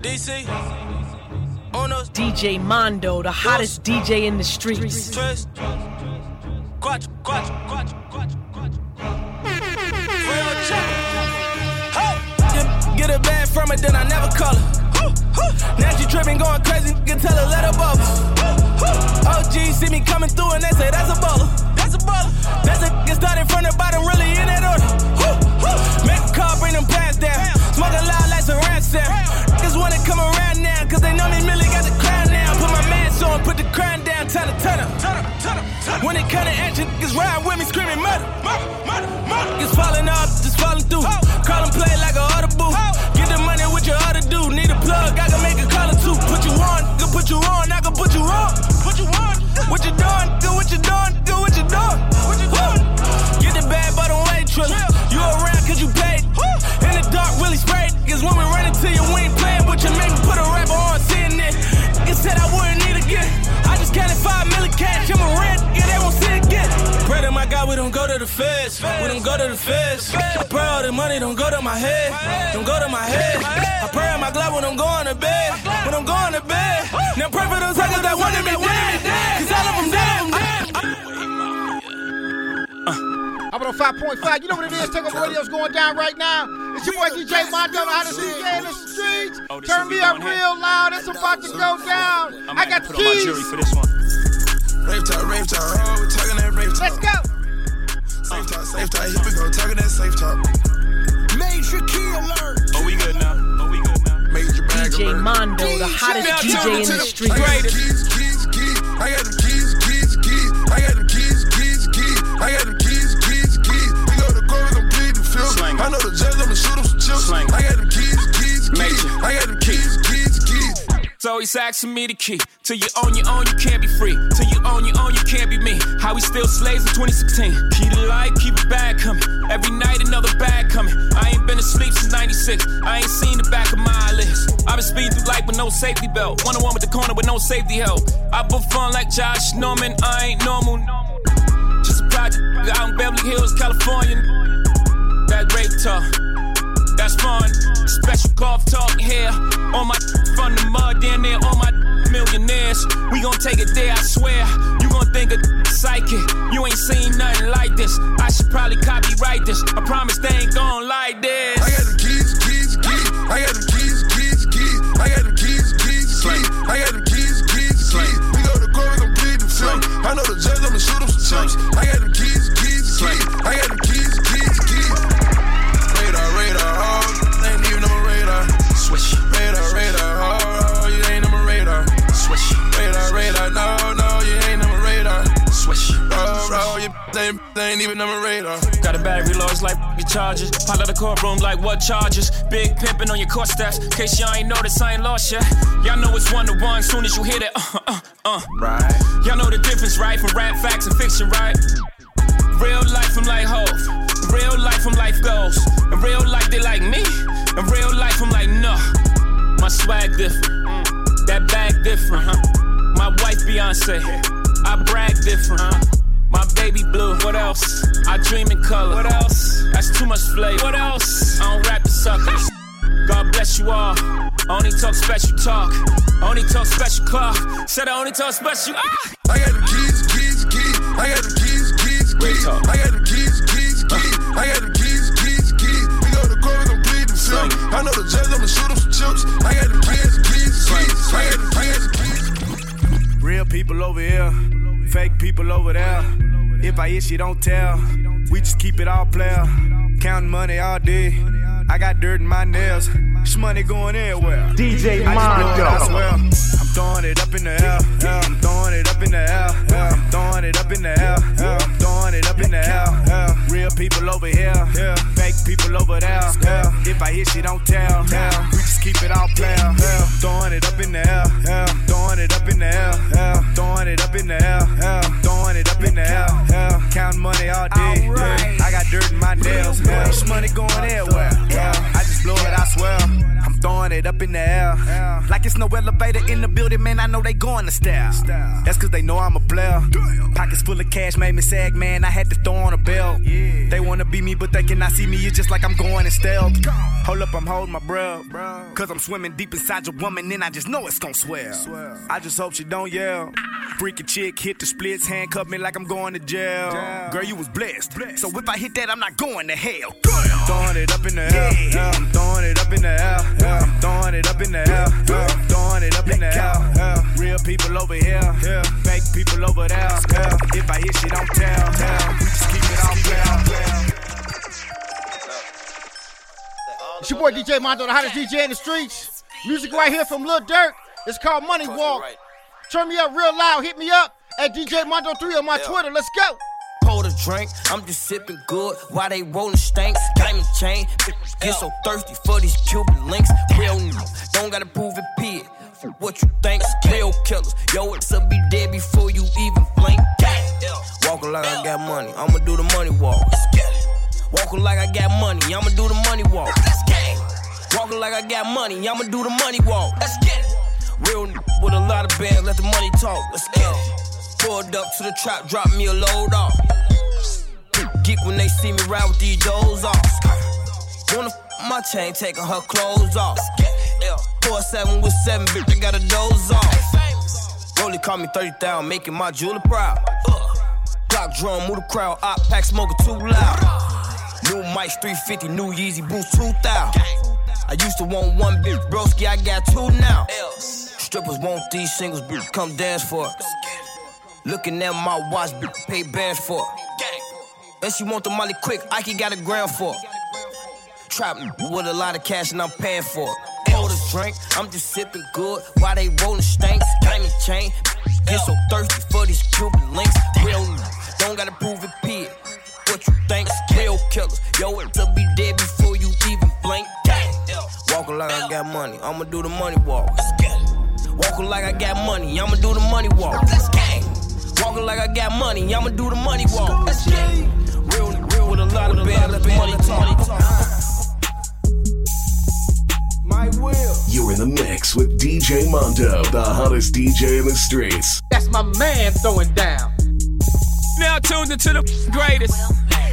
DC. On us. DJ Mondo, the hottest DJ in the streets. Tres. Quatro, quatro, quatro, quatro, quatro. Real check. Hey. Get a bag from it, then I never call her. Now she tripping, going crazy, can tell her let her bubble. OG see me coming through and they say that's a baller. That's a baller. That's a get started from the bottom, really in that order. Make a call, bring them pants down. Smoking loud like some ransom. Niggas wanna come around now, cause they know me really got the crown now. Put my mask on, put the crown down, turn it, turn up. When it come to action, niggas ride with me screaming murder. Niggas falling off, just falling I pray all money don't go to my head. Don't go to my head. I pray on my glove when I'm going to bed. When I'm going to bed. Now pray for those suckers that wanted me dead. Cause all of them dead. I'm on 5.5. You know what it is. Take Takeover Radio's going down right now. It's your boy DJ Mondo, the hottest DJ in the streets. Oh, Turn me up going here. real loud. It's about to go down. I I got the put on my jury keys. for this one. Rave talk, rave talk, oh, we talking that rave talk. Let's go. Safe talk, safe talk, here we go, talking that safe talk. Major key alert. Oh, we good now. Oh, we good now. Major bag DJ alert. Mondo, the hottest Now DJ in to the I streets. got them keys, keys, keys. I got them keys, keys, keys. I got them keys, keys, keys. I got them keys, keys, keys. We go to court, we gon' plead the field. Slang. I know the judge, I'ma shoot him some chips. Slang. I got them keys, keys, keys. Major. I got them keys, keys, keys. So he's asking me the key. Till you own your own, you can't be free. Till you own your own, you can't be me. How we still slaves in 2016. Keep the light, keep a bag coming. Every night another bag coming. I ain't been asleep since 96. I ain't seen the back of my eyelids. I've been speeding through life with no safety belt. One on one with the corner with no safety help. I put fun like Josh Norman. I ain't normal. Just a project out in Beverly Hills, California. That rape talk. That's fun. Special golf talk here. On my from the mud, down there, on my millionaires. We gon' take it there, I swear. Think of psychic. You ain't seen nothing like this. I should probably copyright this. I promise they ain't gon' like this. I got them keys, keys, keys. I got them they ain't even on my radar. Got a battery lows like your charges. Pile out the courtroom like what charges? Big pimpin' on your court steps. Case y'all ain't noticed, I ain't lost yet. Y'all know it's one to one. Soon as you hit it, uh, uh, uh. Right. Y'all know the difference, right? From rap facts and fiction, right? Real life, I'm like Hov. Real life, I'm life goes. In real life, they like me. In real life, I'm like, no. My swag different. That bag different. huh? My wife, Beyonce. I brag different. My baby blue. What else? I dream in color. What else? That's too much flavor. What else? I don't rap the suckers. God bless you all. Only talk special talk. Only talk special clock. Said I only talk special. Ah! I got them keys, keys, keys. I got them keys, keys, keys. I got them keys, keys, keys. I got them keys, keys, keys. We go to court, we gon' plead the film. I know the judge, I'ma shoot him some chips. I got them keys, keys, keys. I got them keys, keys. Real people over here, fake people over there. If I issue, don't tell. We just keep it all player. Counting money all day. I got dirt in my nails. This money going everywhere. DJ just I swear. I'm throwing it up in the air. yeah. I'm throwing it up in the air. yeah. I'm throwing it up in the air. I'm throwing it up in the air. Real people over here. yeah. Fake people over there. yeah. If I hit you, don't tell. yeah. We just keep it all player. yeah. Throwing it up in the air. yeah. Throwing it up in the air. yeah. Throwing it up in the air. Up in the yeah. Counting money all day. I got dirt in my nails. This money going everywhere. I just blow it, I swear. Throwing it up in the air. Like it's no elevator in the building, man. I know they going to style. That's cause they know I'm a player. Pockets full of cash made me sag, man. I had to throw on a belt. They wanna be me, but they cannot see me. It's just like I'm going in stealth. Hold up, I'm holding my breath. Cause I'm swimming deep inside your woman, and I just know it's gonna swell. I just hope she don't yell. Freaky chick hit the splits, handcuff me like I'm going to jail. Girl, you was blessed. So if I hit that, I'm not going to hell. Throwing it up in the air. Yeah. I'm throwing it up in the air. Yeah. I'm throwing it up in the air. Yeah. I'm throwing it up in the air. Yeah. Real people over here. Yeah. Fake people over there. Yeah. If I hit shit, don't tell. Yeah. We just keep it all clear. It's your boy DJ Mondo, the hottest DJ in the streets. Music right here from Lil Durk. It's called Money Walk. Turn me up real loud. Hit me up at DJ Mondo 3 on my Twitter. Let's go. Pour the drink, I'm just sipping good while they rolling stanks. Diamond chain, get so thirsty for these Cuban links. Real niggas, don't gotta prove it. For what you think, real killers. Yo, it's a be dead before you even blink. Walking like I got money, I'ma do the money walk. Walking like I got money, I'ma do the money walk. Walking like I got money, I'ma do the money walk. Let's get it. Real with a lot of bands, let the money talk. Let's get it. Pulled up to the trap, drop me a load off. Geek when they see me ride with these doors off. Wanna f- my chain, taking her clothes off. Four seven with seven, bitch, I got a doze off. Rolly call me 30,000, making my jeweler proud. Uh. Block drum, move the crowd, op pack smoking too loud. New mics 350, new Yeezy boots 2000. I used to want one bitch, broski, I got two now. Strippers want these singles, bitch, come dance for it. Looking at my watch, bitch, pay bands for it. And she want the money quick, Ike got a gram for it. Trap with a lot of cash and I'm paying for it. Pour the drink, I'm just sipping good while they rolling stanks. Diamond chain, get so thirsty for these Cuban links. Real don't gotta prove it, P. What you think? Real killers, yo, to be dead before you even blink. Walking like I got money, I'ma do the money walk. Walking like I got money, I'ma do the money walk. Walking like I got money, I'ma do the money walk. Lot of bands, let the money talk. My will. You're in the mix with DJ Mondo, the hottest DJ in the streets. That's my man throwing down. Now tuned into the greatest.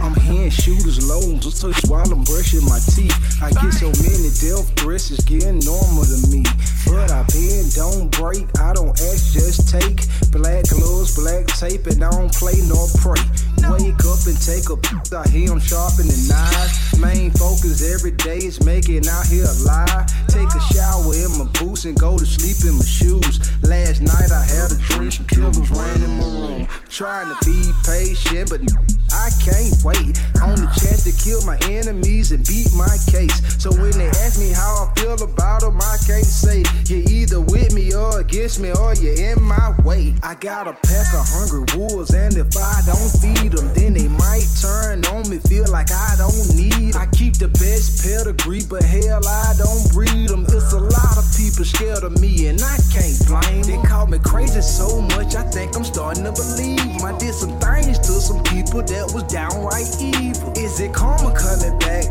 I'm hearing shooters low, just touch while I'm brushing my teeth. I get so many death threats, it's getting normal to me. But I bend, don't break, I don't ask, just take. Black gloves, black tape, and I don't play nor pray. Wake up and take a p- I hear sharpening knives. Main focus every day is making out here alive. Take a shower in my boots and go to sleep in my shoes. Last night I had a dream, killers ran in my room. Trying to be patient, but I can't wait. On the chance to kill my enemies and beat my case. So when they ask me how I feel about them, I can't say you're either with me or against me or you're in my way. I got a pack of hungry wolves, and if I don't feed them, then they might turn on me. Feel like I don't need. I keep the best pedigree, but hell, I don't breed them. It's a lot of people scared of me, and I can't blame 'em. They call me crazy so much, I think I'm starting to believe. I did some things to some people that was downright evil. Is it karma coming back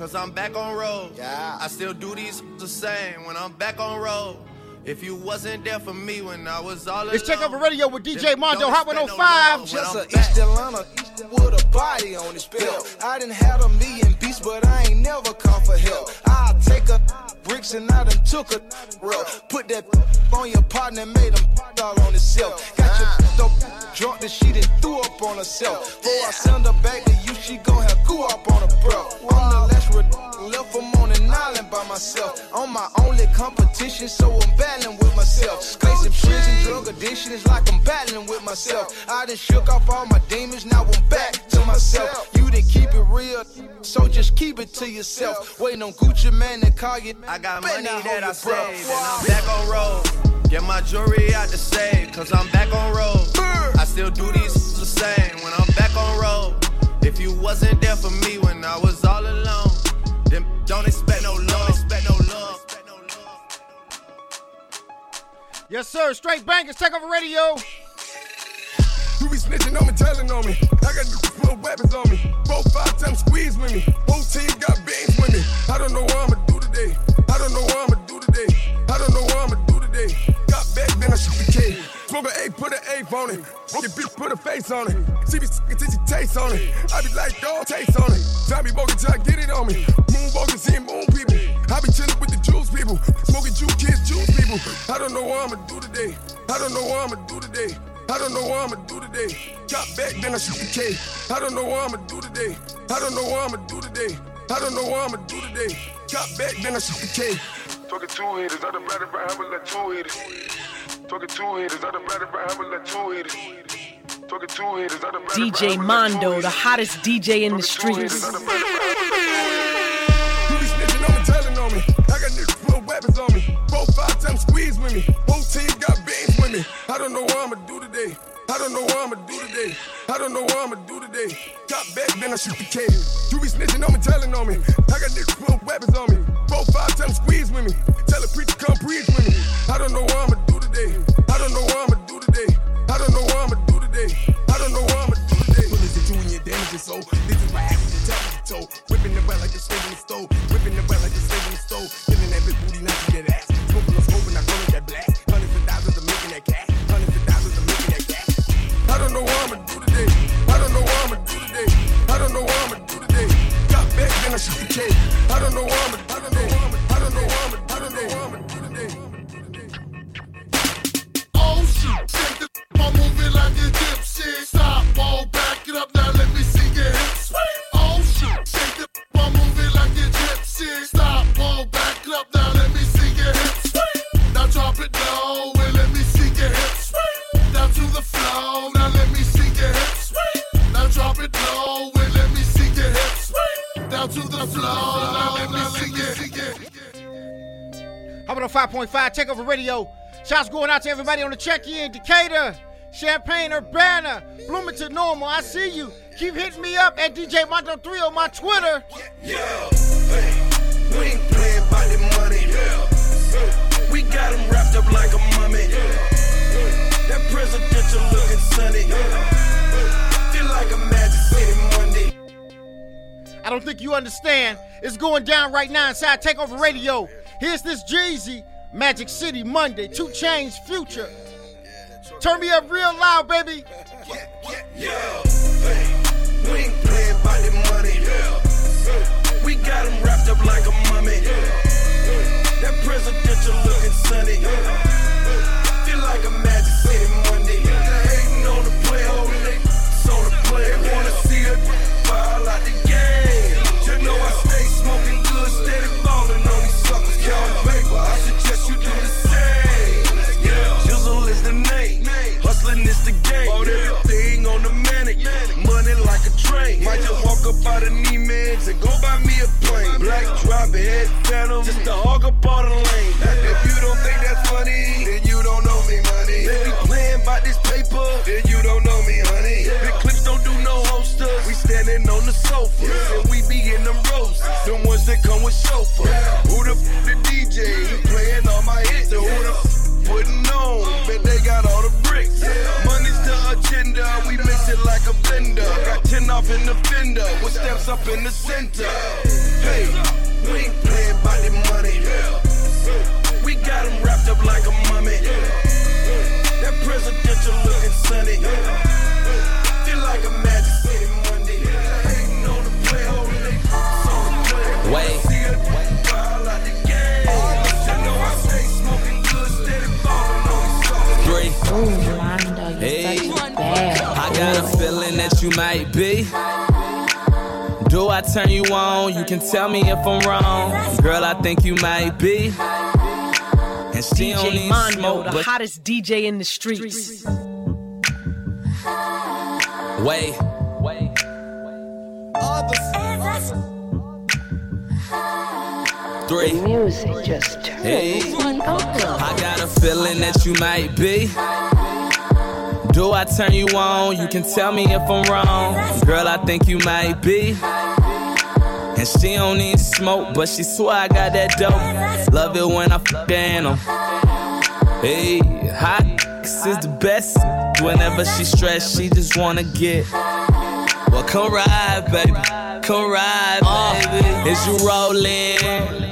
cause I'm back on road. Yeah. I still do these the same when I'm back on road. If you wasn't there for me when I was all alone. Let's check over radio with DJ Mondo, Hot expect no 105. love when Just I'm a back. East Atlanta with a body on his belt. I didn't had a million beats, but I ain't never come for help. I'll take a bricks and I done took a roll. Put that on your partner, made him all on himself. Got your dope drunk that she done threw up on herself. Before I send her back to you, she gon' have goo up on her bro. I'm the last left on an island by myself. I'm my only competition, so I'm battling with myself. Facing prison, drug addiction is like I'm battling with myself. I done shook off all my demons, now I'm back to myself. You didn't keep it real so just keep it to yourself. Waiting on Gucci Mane to call you. I got money that I saved, and I'm back on road. Get my jewelry out the safe, cause I'm back on road. I still do these the same when I'm back on road. If you wasn't there for me when I was all alone, then don't expect no love. Expect no love. Yes, sir. Straight bangers, take over radio. You be snitching on me, telling on me. I got little weapons on me. Four, five times squeeze with me. Whole team got beans with me. I don't know what I'ma do today. I don't know what I'ma do today. I don't know what I'ma do today. Got back, then I shoot the K. Smoke an eight, put an eight on it. Your bitch put a face on it. She be sick till she taste on it. I be like, dog, taste on it. Try be walking till I get it on me. Moon seeing moon people. I be chilling with the juice people. Smoking juice kids, juice people. I don't know what I'ma do today. I don't know what I'ma do today. I don't know what I'ma do today. Got back, then I shoot the K. I don't know what I'ma do today. I don't know what I'ma do today. I don't know what I'ma do today. Got back, then I shoot the K. Talking two hitters, I done about having like two hitters. Talking two hitters, I done bad about having like two hitters. Talking two hitters, I done bad DJ Mondo, the hottest DJ in the streets. You be snitching on me, telling on me. I got niggas put weapons on me. Four, five times squeeze with me. Whole team got beans with me. I don't know what I'ma do today. I don't know what I'ma do today. I don't know what I'ma do today. Got back, then I shoot the K. You be snitching on me, telling on me. I got niggas put weapons on me. Four, five times squeeze with me. Tell a preacher come preach with me. I don't know what I'ma do I don't know what 105.5 Takeover Radio. Shouts going out to everybody on the check-in, Decatur, Champaign, Urbana, Bloomington, Normal. I see you. Keep hitting me up at DJ Mondo 3 on my Twitter. Yeah, hey, we ain't playing by the money. Yeah, we got them wrapped up like a mummy. Yeah, that presidential looking sunny. Yeah. I don't think you understand. It's going down right now inside Takeover Radio. Here's this Jeezy, Magic City Monday, 2 Chainz Future. Turn me up real loud, baby. Yeah, hey, we ain't playing by the money. Yeah, we got him wrapped up like a mummy. That presidential looking sunny. Feel like a Magic City Monday. They hating on the play, holding they on the play. They wanna see it fall out the game. Bought everything on the manic. Money like a train. Might just walk up out of Neiman's and go buy me a plane. Black drop head phantom. Just to hog up all the lane. If you don't think that's funny, then you don't know me, money. They be playing by this paper, then you don't know me, honey. Big clips don't do no holsters. We standing on the sofa. And we be in them roses. Them ones that come with chauffeur. Who the f the DJ? He playing all my hits. So who the f putting on? Bet they got all the it like a blender. Got 10 off in the fender. With steps up in the center. Hey, we ain't playing by the money. Turn you on? You can tell me if I'm wrong. Girl, I think you might be. And she don't DJ need Mondo, smoke, the but hottest DJ in the streets. wait. Three. The music just turns Hey. me on. I got a feeling that you might be. Do I turn you on? You can tell me if I'm wrong. Girl, I think you might be. And she don't need smoke, but she swear I got that dope. Love it when I fuck animal. Hey, hot is the best. Whenever she stressed, she just wanna get. Well, come ride, baby. Come ride, uh. baby. Is you rolling?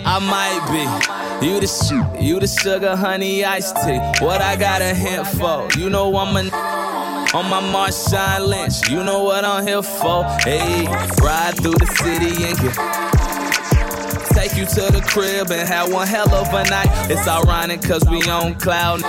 I might be. You the you the sugar, honey, iced tea. What I got a hint for? You know I'm a on my Marshawn Lynch. You know what I'm here for? Hey, ride through the city and get. Take you to the crib and have one hell of a night. It's ironic cause we on cloud.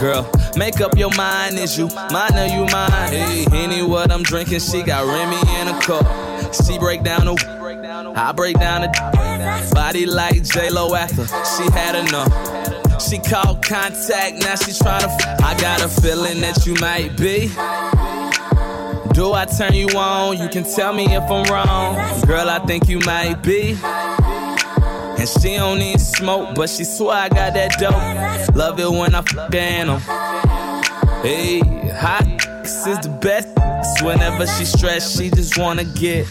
Girl, make up your mind. Is you mine or you mine? Hey, any what I'm drinking, she got Remy in a cup. She break down the. I break down the body like J Lo after she had enough. She called contact, now she tryna. F- I got a feeling that you might be. Do I turn you on? You can tell me if I'm wrong. Girl, I think you might be. And she don't need smoke, but she swear I got that dope. Love it when I fuck animal. Hey, hot is the best. Whenever she stressed, she just wanna get.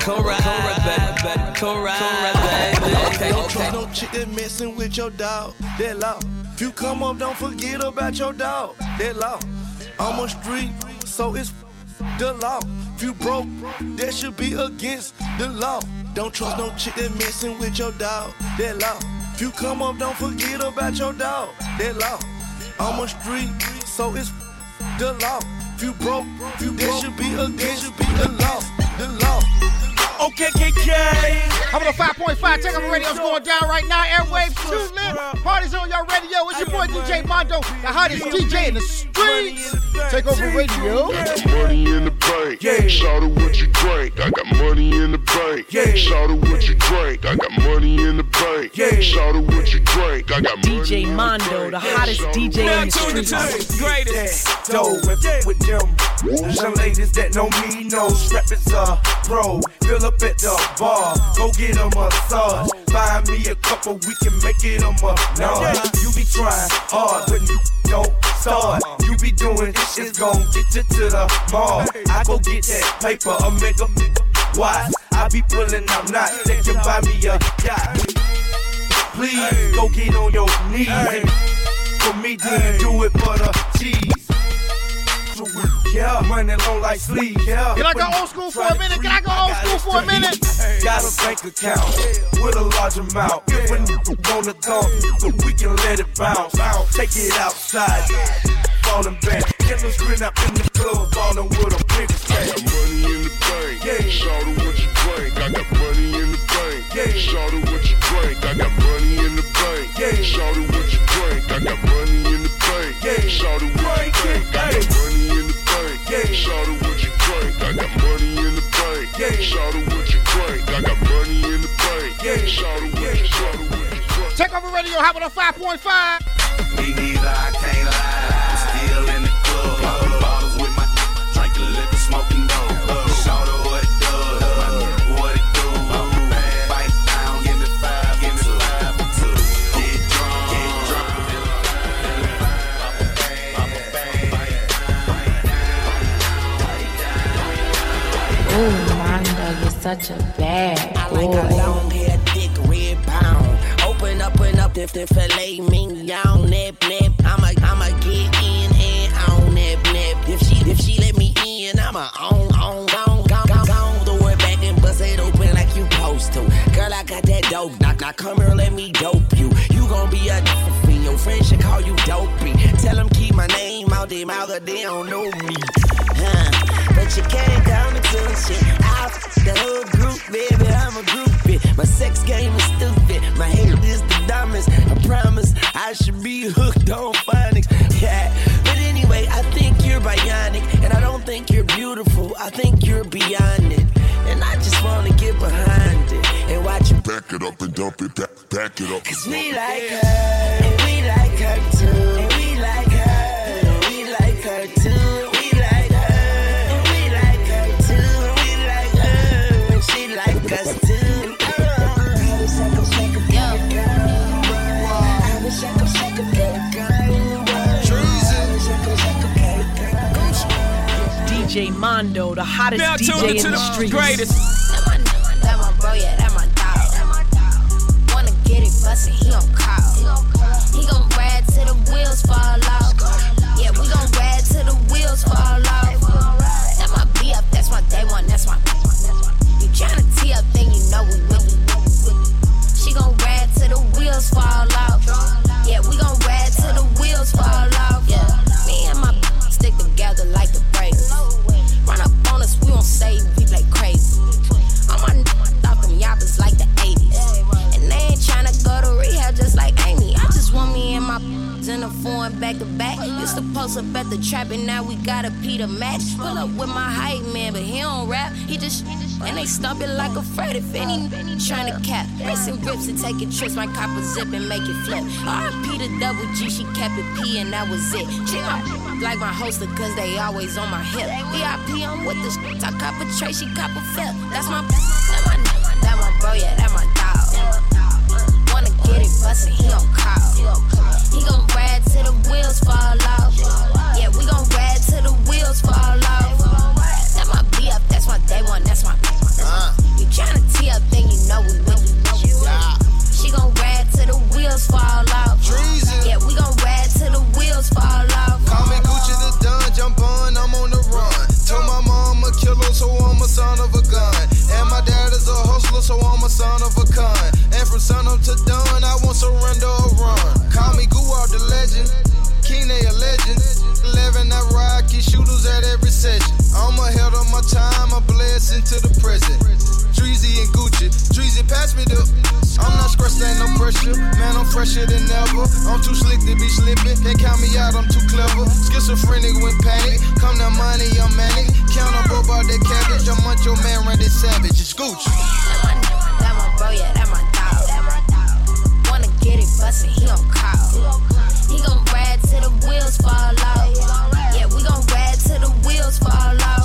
Come ride, baby, baby, come ride, baby. Okay, Don't okay. trust no chick that messing with your dog. That law. If you come up, don't forget about your dog. That law. I'm a street, so it's the law. If you broke, that should be against the law. Don't trust no chick that messing with your dog. That law. If you come up, don't forget about your dog. That law. I'm a street, so it's the law. If you broke, if you that should be against should be the law. The law. Okay, KK. How about a 5.5? Take over radio's going down right now. Airwaves too lit. Parties on your radio. It's your boy DJ Mondo, the hottest DJ in the streets. Take over radio. Got money in the bank. Yeah. Shout out what you drink. I got money in the bank. Yeah. Shout out what you drink. I got money in the bank. Yeah. Shout out what you drink. I got money. In the bank. DJ Mondo, the hottest DJ in the streets. Greatest. Dough and fuck with them. Young ladies that know me know strap is a pro. Fill up at the bar, go get a massage. Buy me a couple, we can make it a. No, you be trying hard, but you don't start. You be doing shit's gon' get you to the mall. I go get that paper, a make a watch. I be pulling out knots, they can buy me a yacht. Please go get on your knees. For me, then do it for the cheese. Yeah, money long like sleep. Yeah. Can I go old school for a minute? Can I go old school for a minute? Got a bank account with a large amount. If a nigga wanna talk, we can let it bounce. Take it outside, falling back. Killers grin up in the club, ballin' with a big stack. Got money in the bank. Yeah. Shout out what you drink. I got money in the bank. Yeah. Shout out what you drink. I got money in the bank. Yeah. Shout out what you drink. I got money in the bank. Yeah. Shout out what you drink. I got money in the bank. Yeah. Shout out what you drink. I got money in the bank. Yeah. Shout out what you drink. I got money in the bank. Yeah. Shout out what you shout out what you drink. Take over radio. How about a 5.5? Me neither, I can't such a bad I like a long hair, thick red pound. Open up and up if the filet mignon. Nip, nip. I'ma, I'ma get in and on nip nip. If she if she let me in, I'ma on on on gone gone gone. Throw it back and bust it open like you supposed to. Girl, I got that dope. Knock knock, come here, let me dope you. You gon' be a. Your friends should call you dopey. Tell them keep my name out their mouth, they don't know me. Huh. You can't come into shit. I the whole group, baby. I'm a groupie. My sex game is stupid. My hate is the dumbest. I promise I should be hooked on phonics. Yeah. But anyway, I think you're bionic. And I don't think you're beautiful. I think you're beyond it. And I just wanna get behind it and watch you Back it up and dump it back, back it up. Cause we like her, and we like her too. Mondo, the hottest Now DJ in the the streets. greatest. A Peter match. Pull up with my hype man, but he don't rap. He just and they stomp it like a fret if any trying to cap. Racing grips and taking trips, my copper zip and make it flip. RP the double G, she kept it P and that was it. Treat my like my holster, cause they always on my hip. VIP, I'm with the sh- I cop a tray, she cop a flip. That's my, that my, that my bro, yeah, that my dog. Wanna get it bustin', he gon' call. Fresher than ever. I'm too slick to be slipping. Can't count me out, I'm too clever. Schizophrenic when panic. Come that money, I'm manic. Count up about that cabbage. I'm munch your man, run this savage. It's Gucci. That my that my bro, yeah, that my dog. Wanna get it bustin', he gon' call. He gon' ride till the wheels fall off. Yeah, we gon' ride till the wheels fall off.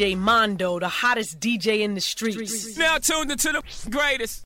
DJ Mondo, the hottest DJ in the streets. Now tuned into the greatest.